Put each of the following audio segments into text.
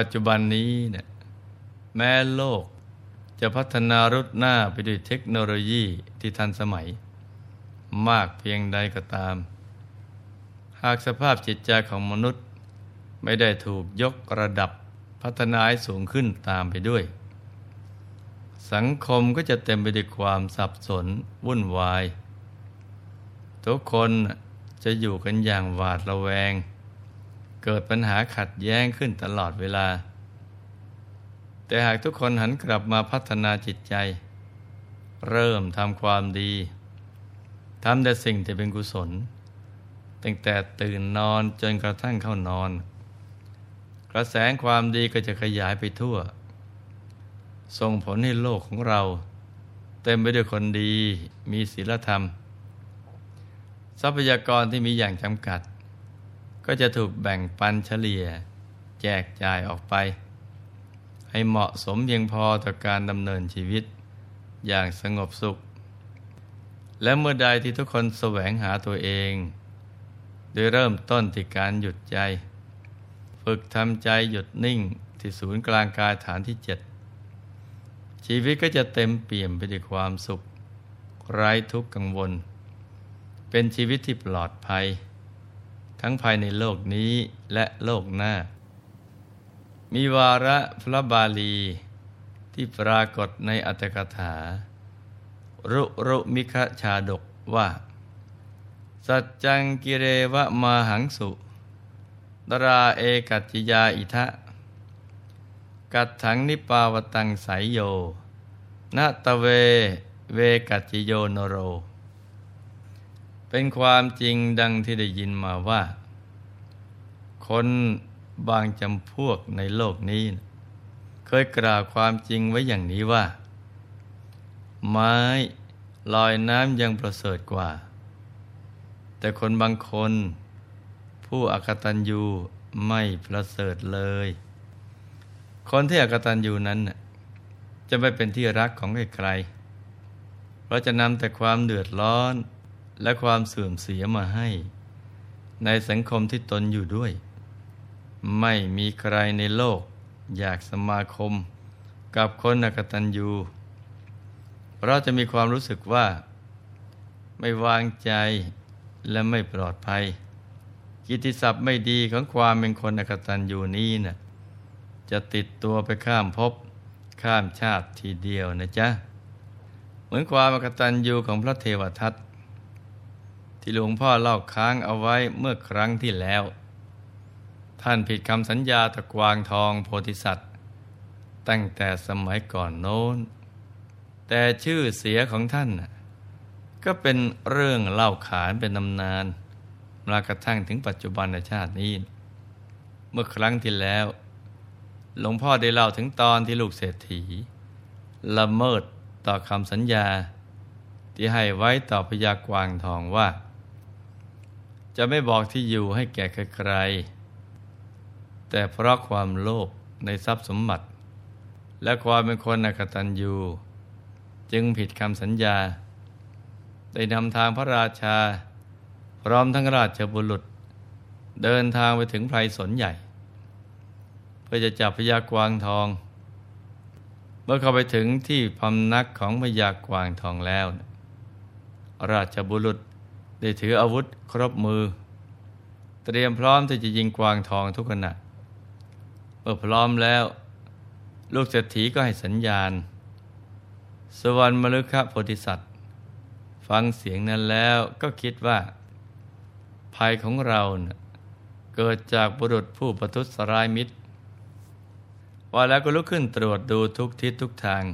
ปัจจุบันนี้เนี่ยแม้โลกจะพัฒนารุดหน้าไปด้วยเทคโนโลยีที่ทันสมัย มากเพียงใดก็ตาม หากสภาพจิตใจของมนุษย์ ไม่ได้ถูกยกระดับพัฒนาให้สูงขึ้นตามไปด้วย สังคมก็จะเต็มไปด้วยความสับสนวุ่นวาย ทุกคนจะอยู่กันอย่างหวาดระแวง เกิดปัญหาขัดแย้งขึ้นตลอดเวลา แต่หากทุกคนหันกลับมาพัฒนาจิตใจ เริ่มทำความดีทำแต่สิ่งที่เป็นกุศล ตั้งแต่ตื่นนอนจนกระทั่งเข้านอน กระแสความดีก็จะขยายไปทั่ว ส่งผลให้โลกของเรา เต็มไปด้วยคนดีมีศีลธรรม ทรัพยากรที่มีอย่างจำกัด ก็จะถูกแบ่งปันเฉลี่ย แจกจ่ายออกไป ให้เหมาะสมเพียงพอต่อการดำเนินชีวิต อย่างสงบสุข และเมื่อใดที่ทุกคนแสวงหาตัวเอง โดยเริ่มต้นที่การหยุดใจ ฝึกทำใจหยุดนิ่งที่ศูนย์กลางกายฐานที่เจ็ดชีวิตก็จะเต็มเปี่ยมไปด้วยความสุข ไร้ทุกข์กังวล เป็นชีวิตที่ปลอดภัย ทั้งภายในโลกนี้และโลกหน้า มีวาระพระบาลีที่ปรากฏในอัตถกถา รุรุมิคชาดกว่า สัจจังกิเรวะมาหังสุตราเอกัจจิยาอิทะ กัตถังนิปาวตังสายโยนาตเว เวกัจจิโยโนโร เป็นความจริงดังที่ได้ยินมาว่า คนบางจำพวกในโลกนี้ เคยกล่าวความจริงไว้อย่างนี้ว่า ไม้ลอยน้ำยังประเสริฐกว่า แต่คนบางคน ผู้อกตัญญูไม่ประเสริฐเลย คนที่อกตัญญูนั้นจะไม่เป็นที่รักของใครเพราะจะนำแต่ความเดือดร้อน และความเสื่อมเสียมาให้ ในสังคมที่ตนอยู่ด้วย ไม่มีใครในโลก อยากสมาคม กับคนอกตัญญูเพราะจะมีความรู้สึกว่า ไม่วางใจและไม่ปลอดภัย กิติศัพท์ไม่ดีของความเป็นคนอกตัญญูนี้นะ่ะจะติดตัวไปข้ามภพข้ามชาติทีเดียวนะจ๊ะ เหมือนความอกตัญญูของพระเทวทัต ที่หลวงพ่อเล่าค้างเอาไว้เมื่อครั้งที่แล้ว ท่านผิดคำสัญญาตะกวางทองโพธิสัตว์ ตั้งแต่สมัยก่อนโน้น แต่ชื่อเสียของท่าน ก็เป็นเรื่องเล่าขานเป็นตำนานมากระทั่งถึงปัจจุบันชาตินี้ เมื่อครั้งที่แล้ว หลวงพ่อได้เล่าถึงตอนที่ลูกเศรษฐี ละเมิดต่อคำสัญญาที่ให้ไว้ต่อพญากวางทองว่า จะไม่บอกที่อยู่ให้แก่ใครๆแต่เพราะความโลภในทรัพย์สมบัติ และความเป็นคนอกตัญญูจึงผิดคำสัญญา ได้นำทางพระราชา พร้อมทั้งราชบุรุษ เดินทางไปถึงไพรสนใหญ่ เพื่อจะจับพญากวางทอง เมื่อเข้าไปถึงที่พำนักของพญากวางทองแล้ว ราชบุรุษ ได้ถืออาวุธครบมือ เตรียมพร้อมที่จะยิงกวางทองทุกขณะเมื่อพร้อมแล้ว ลูกเศรษฐีก็ให้สัญญาณ สวรรค์มฤคโพธิสัตว์ ฟังเสียงนั้นแล้วก็คิดว่า ภัยของเราเนะเกิดจากบุรุษผู้ประทุษร้ายมิตรว่าแล้วก็ลุกขึ้นตรวจดูทุกทิศทุกทาง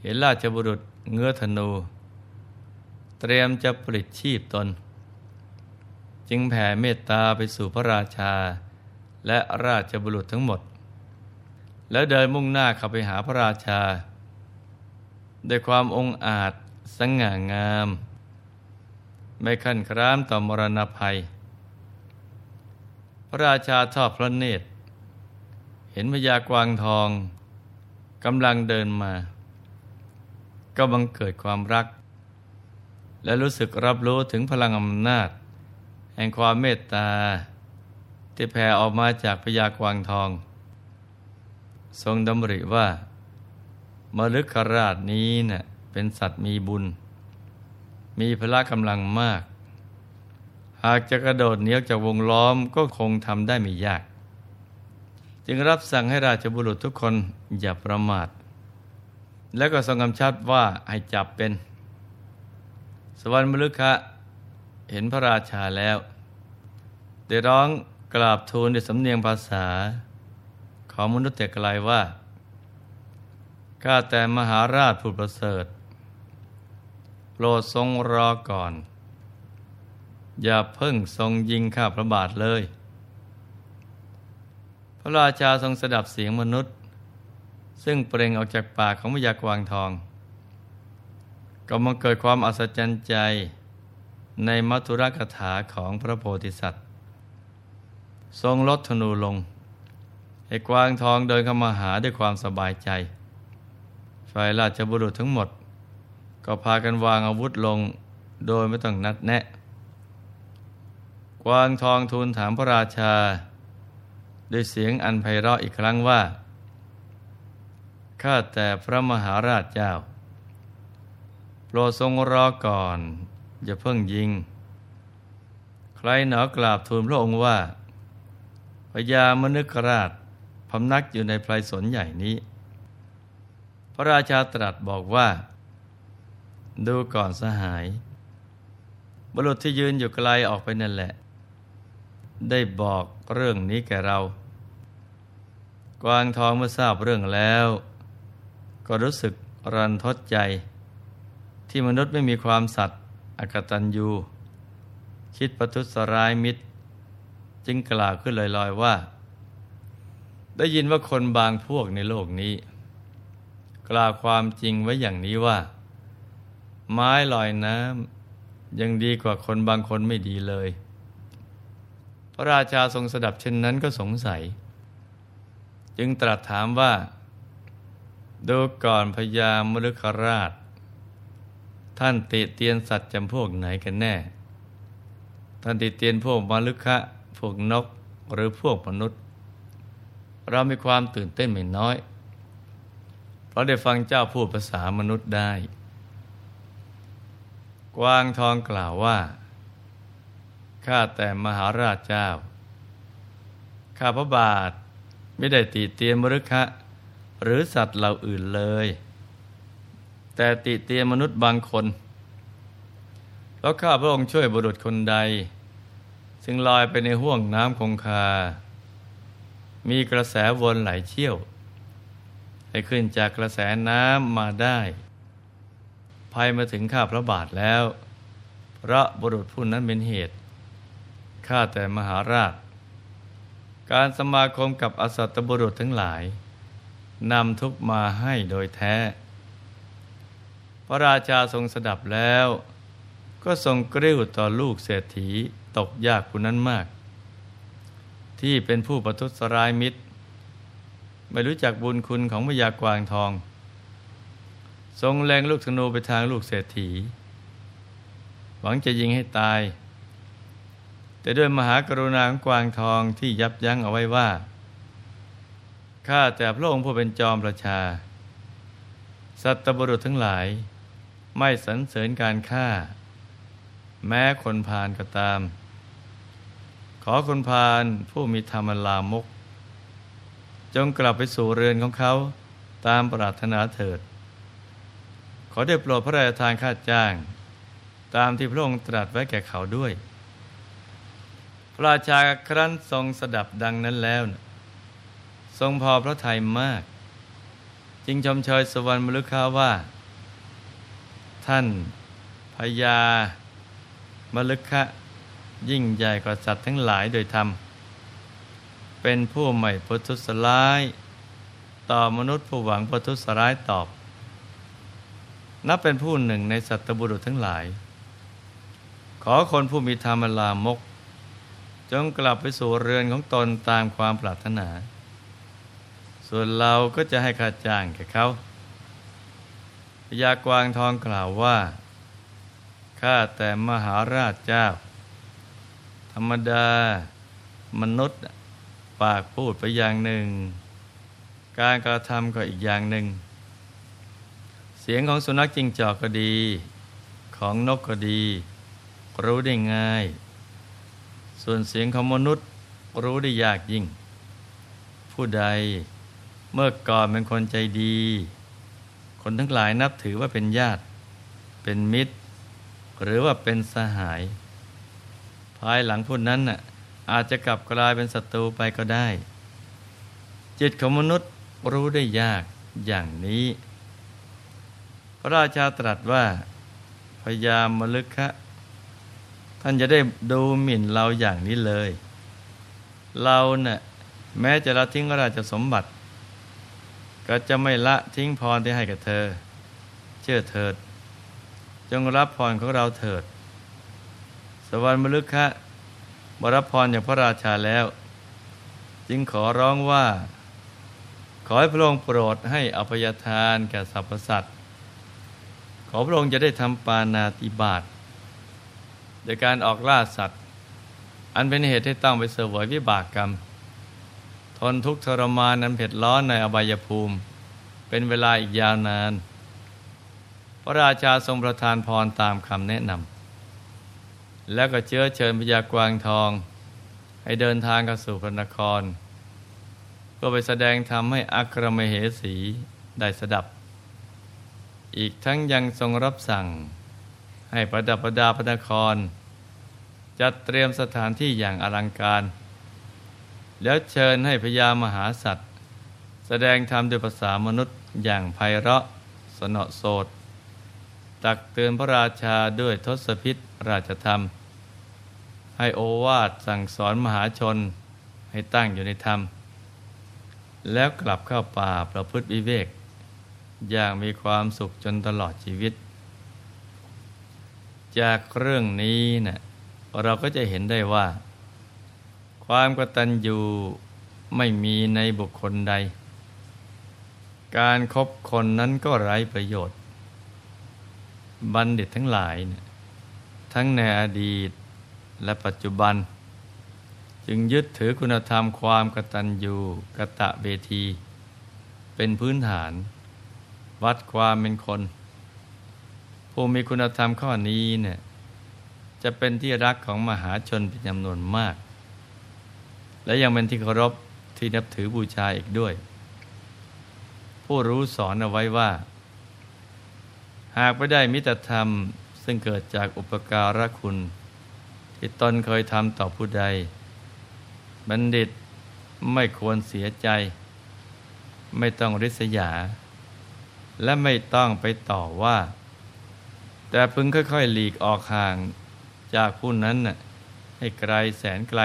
เห็นราชบุรุษเงื้อธนู เตรียมจะปลิดชีพตน จึงแผ่เมตตาไปสู่พระราชา และราชบุรุษทั้งหมด แล้วเดินมุ่งหน้าเข้าไปหาพระราชา ด้วยความองอาจสง่างาม ไม่ขันครามต่อมรณภัย พระราชาทอดพระเนตร เห็นพญากวางทองกำลังเดินมา ก็บังเกิดความรัก และรู้สึกรับรู้ถึงพลังอำนาจ แห่งความเมตตา ที่แผ่ออกมาจากพญากวางทอง ทรงดำริว่ามฤคราชนี้เนะ่ยเป็นสัตว์มีบุญ มีพละกำลังมาก หากจะกระโดดเหนียวจากวงล้อมก็คงทำได้ไม่ยาก จึงรับสั่งให้ราชบุรุษทุกคนอย่าประมาท แล้วก็ทรงกำชับว่าให้จับเป็น สวรรค์มฤคะเห็นพระราชาแล้ว ได้ร้องกราบทูลด้วยสำเนียงภาษา ของมนุษย์แต่ไกลว่าข้าแต่มหาราชผู้ประเสริฐโปรดทรงรอก่อน อย่าเพิ่งทรงยิงข้าพระบาทเลย พระราชาทรงสดับเสียงมนุษย์ ซึ่งเปล่งออกจากปากของพยากวางทอง ก็มาเกิดความอัศจรรย์ใจในมัทุรกถาของพระโพธิสัตว์ ทรงลดธนูลงให้กวางทองเดินเข้ามาหาด้วยความสบายใจ ฝ่ายราชบุรุษทั้งหมด ก็พากันวางอาวุธลงโดยไม่ต้องนัดแนะ กวางทองทูลถามพระราชา ด้วยเสียงอันไพเราะอีกครั้งว่า ข้าแต่พระมหาราชเจ้า โปรดทรงรอก่อน อย่าเพิ่งยิง ใครหนอกราบทูลพระองค์ว่าพญามนึกราชพำนักอยู่ในไพรสนใหญ่นี้ พระราชาตรัสบอกว่า ดูก่อนสหาย บุรุษที่ยืนอยู่ไกลออกไปนั่นแหละ ได้บอกเรื่องนี้แก่เรา กวางทองเมื่อทราบเรื่องแล้ว ก็รู้สึกรันทดใจ ที่มนุษย์ไม่มีความสัตย์อกตันยูคิดประทุษร้ายมิตร จึงกล่าวขึ้นลอยๆว่า ได้ยินว่าคนบางพวกในโลกนี้ กล่าวความจริงไว้อย่างนี้ว่า ไม้ลอยน้ำยังดีกว่าคนบางคนไม่ดีเลย พระราชาทรงสดับเช่นนั้นก็สงสัย จึงตรัสถามว่า ดูก่อนพญามฤคราช ท่านติเตียนสัตว์จำพวกไหนกันแน่ ท่านติเตียนพวกมลุคะพวกนกหรือพวกมนุษย์ เรามีความตื่นเต้นไม่น้อย เพราะได้ฟังเจ้าพูดภาษามนุษย์ได้ กวางทองกล่าวว่า ข้าแต่มหาราชเจ้า ข้าพระบาทไม่ได้ติเตียนมรุคะหรือสัตว์เหล่าอื่นเลย แต่ติเตียนมนุษย์บางคนแล้วข้าพระองค์ช่วยบุรุษคนใด ซึ่งลอยไปในห่วงน้ำคงคา มีกระแสวนไหลเชี่ยว ให้ขึ้นจากกระแสน้ำมาได้ภัยมาถึงข้าพระบาทแล้ว พระบุรุษผู้นั้นเป็นเหตุข้าแต่มหาราช การสมาคมกับอสัตบุรุษทั้งหลายนำทุกมาให้โดยแท้ พระราชาทรงสดับแล้ว ก็ทรงกริ้วต่อลูกเศรษฐีตกยากผู้นั้นมาก ที่เป็นผู้ประทุษร้ายมิตร ไม่รู้จักบุญคุณของพยากวางทอง ทรงแรงลูกธนูไปทางลูกเศรษฐี หวังจะยิงให้ตาย แต่ด้วยมหากรุณาของกวางทองที่ยับยั้งเอาไว้ว่าข้าแต่พระองค์ผู้เป็นจอมประชา สัตบุรุษทั้งหลาย ไม่สรรเสริญการฆ่า แม้คนพาลก็ตาม ขอคนพาลผู้มีธรรมลามก จงกลับไปสู่เรือนของเขาตามปรารถนาเถิด ขอได้โปรดพระราชทานค่าจ้าง ตามที่พระองค์ตรัสไว้แก่เขาด้วย พระราชาครั้นทรงสดับดังนั้นแล้วทรงพอพระทัยมาก จึงชมเชยสวรรค์มฤคาว่า ท่านพญามลึกะยิ่งใหญ่กว่าสัตว์ทั้งหลายโดยธรรม เป็นผู้ใหม่พุทธุสลาย ต่อมนุษย์ผู้หวังพุทธุสลายตอบ นับเป็นผู้หนึ่งในสัตบุรุษทั้งหลาย ขอคนผู้มีธรรมลามก จงกลับไปสู่เรือนของตนตามความปรารถนา ส่วนเราก็จะให้ค่าจ้างแก่เขา พญากวางทองกล่าวว่าข้าแต่มหาราชเจ้า ธรรมดามนุษย์ปากพูดไปอย่างหนึ่งกการกระทำก็อีกอย่างหนึ่ง เสียงของสุนัขจิงจอกก็ดี ของนกก็ดี รู้ได้ง่าย ส่วนเสียงของมนุษย์รู้ได้ยากยิ่ง ผู้ใดเมื่อก่อนเป็นคนใจดี คนทั้งหลายนับถือว่าเป็นญาติ เป็นมิตร หรือว่าเป็นสหาย ภายหลังผู้นั้นน่ะอาจจะกลับกลายเป็นศัตรูไปก็ได้ จิตของมนุษย์รู้ได้ยากอย่างนี้ พระราชาตรัสว่าพยายามมลึกะท่านจะได้ดูหมิ่นเราอย่างนี้เลย เราเนะ่ยแม้จะละทิ้งราชสมบัติ ก็จะไม่ละทิ้งพรที่ให้กับเธอ เชื่อเถิด จงรับพรของเราเถิด สวรรค์มลึกคะบรับพรจากพระราชาแล้ว จึงขอร้องว่า ขอให้พระองค์โปรดให้อภัยทานแก่สรรพสัตว์ขอพระองค์จะได้ทำปานาติบาตโดยการออกล่าสัตว์ อันเป็นเหตุให้ต้องไปเสวยวิบากกรรม ทนทุกข์ทรมานนั้นเผ็ดร้อนในอบายภูมิ เป็นเวลาอีกยาวนาน พระราชาทรงประทานพรตามคำแนะนำแล้วก็เชื้อเชิญพญากวางทอง ให้เดินทางกสู่พระนคร เพื่อไปแสดงธรรมให้อัครมเหสีได้สดับ อีกทั้งยังทรงรับสั่ง ให้ประดับประดาพระนคร จัดเตรียมสถานที่อย่างอลังการ แล้วเชิญให้พญามหาสัตว์ แสดงธรรมด้วยภาษามนุษย์อย่างไพเราะสนอโสดตักเตือนพระราชาด้วยทศพิษราชธรรม ให้โอวาทสั่งสอนมหาชนให้ตั้งอยู่ในธรรม แล้วกลับเข้าป่าประพฤติวิเวก อย่างมีความสุขจนตลอดชีวิต จากเรื่องนี้นะ่ะเราก็จะเห็นได้ว่า ความกตัญญูไม่มีในบุคคลใด การครบคนนั้นก็ไร้ประโยชน์ บัณฑิตทั้งหลาย ทั้งในอดีตและปัจจุบัน จึงยึดถือคุณธรรมความกตัญญูกะตะเวที เป็นพื้นฐาน วัดความเป็นคน ผู้มีคุณธรรมข้อนี้เนี่ยจะเป็นที่รักของมหาชนเป็นจำนวนมาก และยังเป็นที่เคารพที่นับถือบูชาอีกด้วย ผู้รู้สอนเอาไว้ว่า หากไม่ได้มิตรธรรมซึ่งเกิดจากอุปการะคุณ ที่ตนเคยทำต่อผู้ใด บัณฑิตไม่ควรเสียใจ ไม่ต้องริษยา และไม่ต้องไปต่อว่า แต่พึงค่อยๆ หลีกออกห่างจากผู้นั้นให้ไกลแสนไกล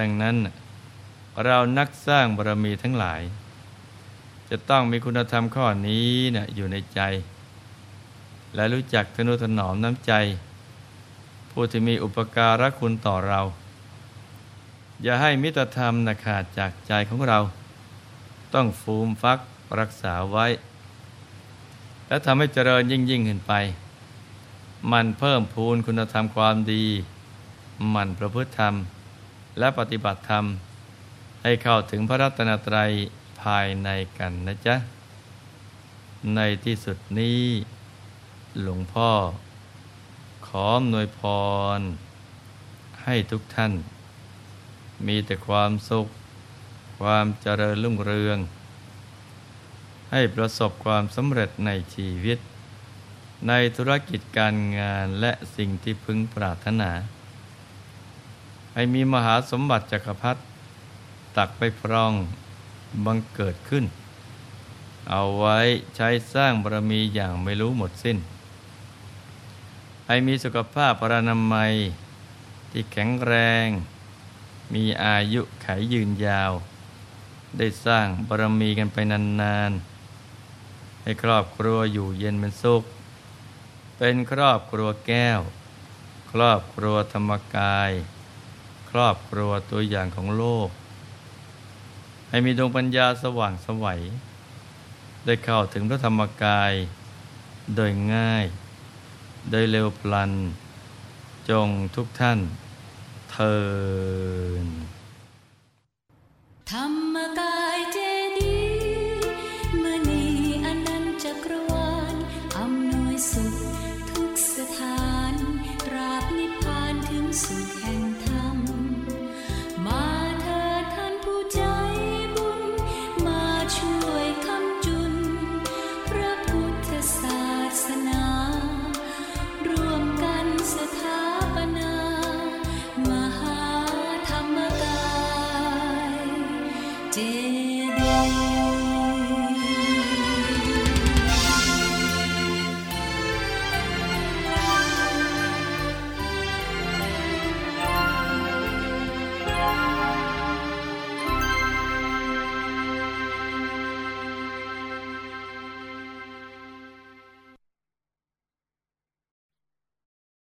ดังนั้น เรานักสร้างบารมีทั้งหลาย จะต้องมีคุณธรรมข้อนี้นะอยู่ในใจ และรู้จักทนุถนอมน้ำใจ ผู้ที่มีอุปการะคุณต่อเรา อย่าให้มิตรธรรมนะขาดจากใจของเรา ต้องฟูมฟักรักษาไว้ และทำให้เจริญยิ่งยิ่งขึ้นไป มันเพิ่มพูนคุณธรรมความดี มันประพฤติธรรม และปฏิบัติธรรม ให้เข้าถึงพระรัตนตรัยภายในกันนะจ๊ะ ในที่สุดนี้ หลวงพ่อ ขออำนวยพร ให้ทุกท่าน มีแต่ความสุข ความเจริญรุ่งเรือง ให้ประสบความสำเร็จในชีวิต ในธุรกิจการงานและสิ่งที่พึงปรารถนา ให้มีมหาสมบัติจักรพรรดิตักไปพรองบังเกิดขึ้น เอาไว้ใช้สร้างบารมีอย่างไม่รู้หมดสิ้นให้มีสุขภาพพรานามัย ที่แข็งแรง มีอายุไขยืนยาว ได้สร้างบารมีกันไปนานๆ ให้ครอบครัวอยู่เย็นเป็นสุข เป็นครอบครัวแก้ว ครอบครัวธรรมกาย รอบครัวตัวอย่างของโลก ให้มีดวงปัญญาสว่างสวัย ได้เข้าถึงพระธรรมกาย โดยง่าย โดยเร็วพลัน จงทุกท่านเทินธรรมกาย